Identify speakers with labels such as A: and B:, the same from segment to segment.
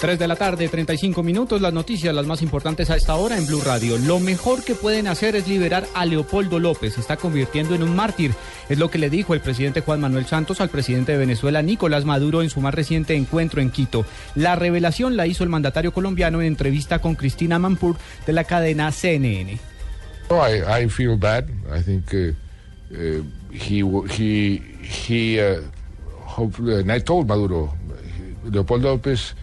A: 3 de la tarde, 35 minutos, las noticias, las más importantes a esta hora en Blue Radio. Lo mejor que pueden hacer es liberar a Leopoldo López, se está convirtiendo en un mártir. Es lo que le dijo el presidente Juan Manuel Santos al presidente de Venezuela, Nicolás Maduro, en su más reciente encuentro en Quito. La revelación la hizo el mandatario colombiano en entrevista con Cristina Mampur de la cadena CNN.
B: Oh, I, feel bad. I think uh, uh, he, he, he, uh, I told Maduro, Leopoldo López.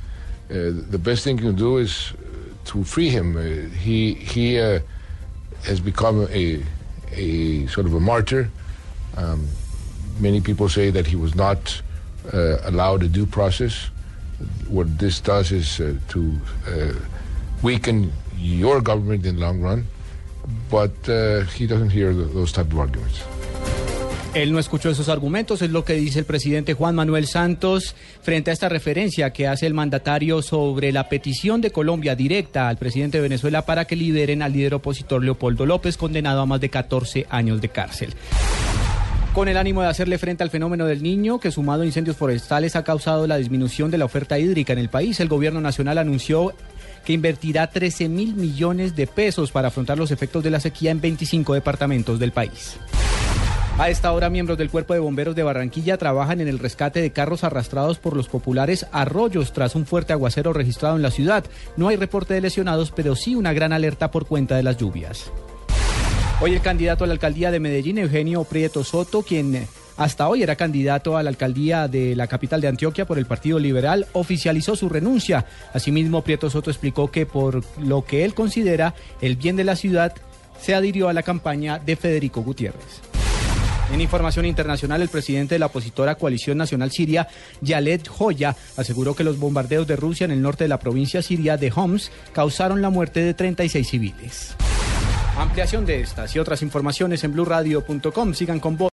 B: Uh, the best thing you can do is uh, to free him. Uh, he he has become a a sort of a martyr. Um, many people say that he was not allowed a due process. What this does is to weaken your government in the long run, but he doesn't hear those type of arguments.
A: Él no escuchó esos argumentos, es lo que dice el presidente Juan Manuel Santos frente a esta referencia que hace el mandatario sobre la petición de Colombia directa al presidente de Venezuela para que liberen al líder opositor Leopoldo López, condenado a más de 14 años de cárcel. Con el ánimo de hacerle frente al fenómeno del niño, que sumado a incendios forestales ha causado la disminución de la oferta hídrica en el país, el gobierno nacional anunció que invertirá 13 mil millones de pesos para afrontar los efectos de la sequía en 25 departamentos del país. A esta hora, miembros del Cuerpo de Bomberos de Barranquilla trabajan en el rescate de carros arrastrados por los populares arroyos tras un fuerte aguacero registrado en la ciudad. No hay reporte de lesionados, pero sí una gran alerta por cuenta de las lluvias. Hoy el candidato a la alcaldía de Medellín, Eugenio Prieto Soto, quien hasta hoy era candidato a la alcaldía de la capital de Antioquia por el Partido Liberal, oficializó su renuncia. Asimismo, Prieto Soto explicó que por lo que él considera el bien de la ciudad, se adhirió a la campaña de Federico Gutiérrez. En información internacional, el presidente de la opositora Coalición Nacional Siria, Yalet Joya, aseguró que los bombardeos de Rusia en el norte de la provincia siria de Homs causaron la muerte de 36 civiles. Ampliación de estas y otras informaciones en blurradio.com. Sigan con vos.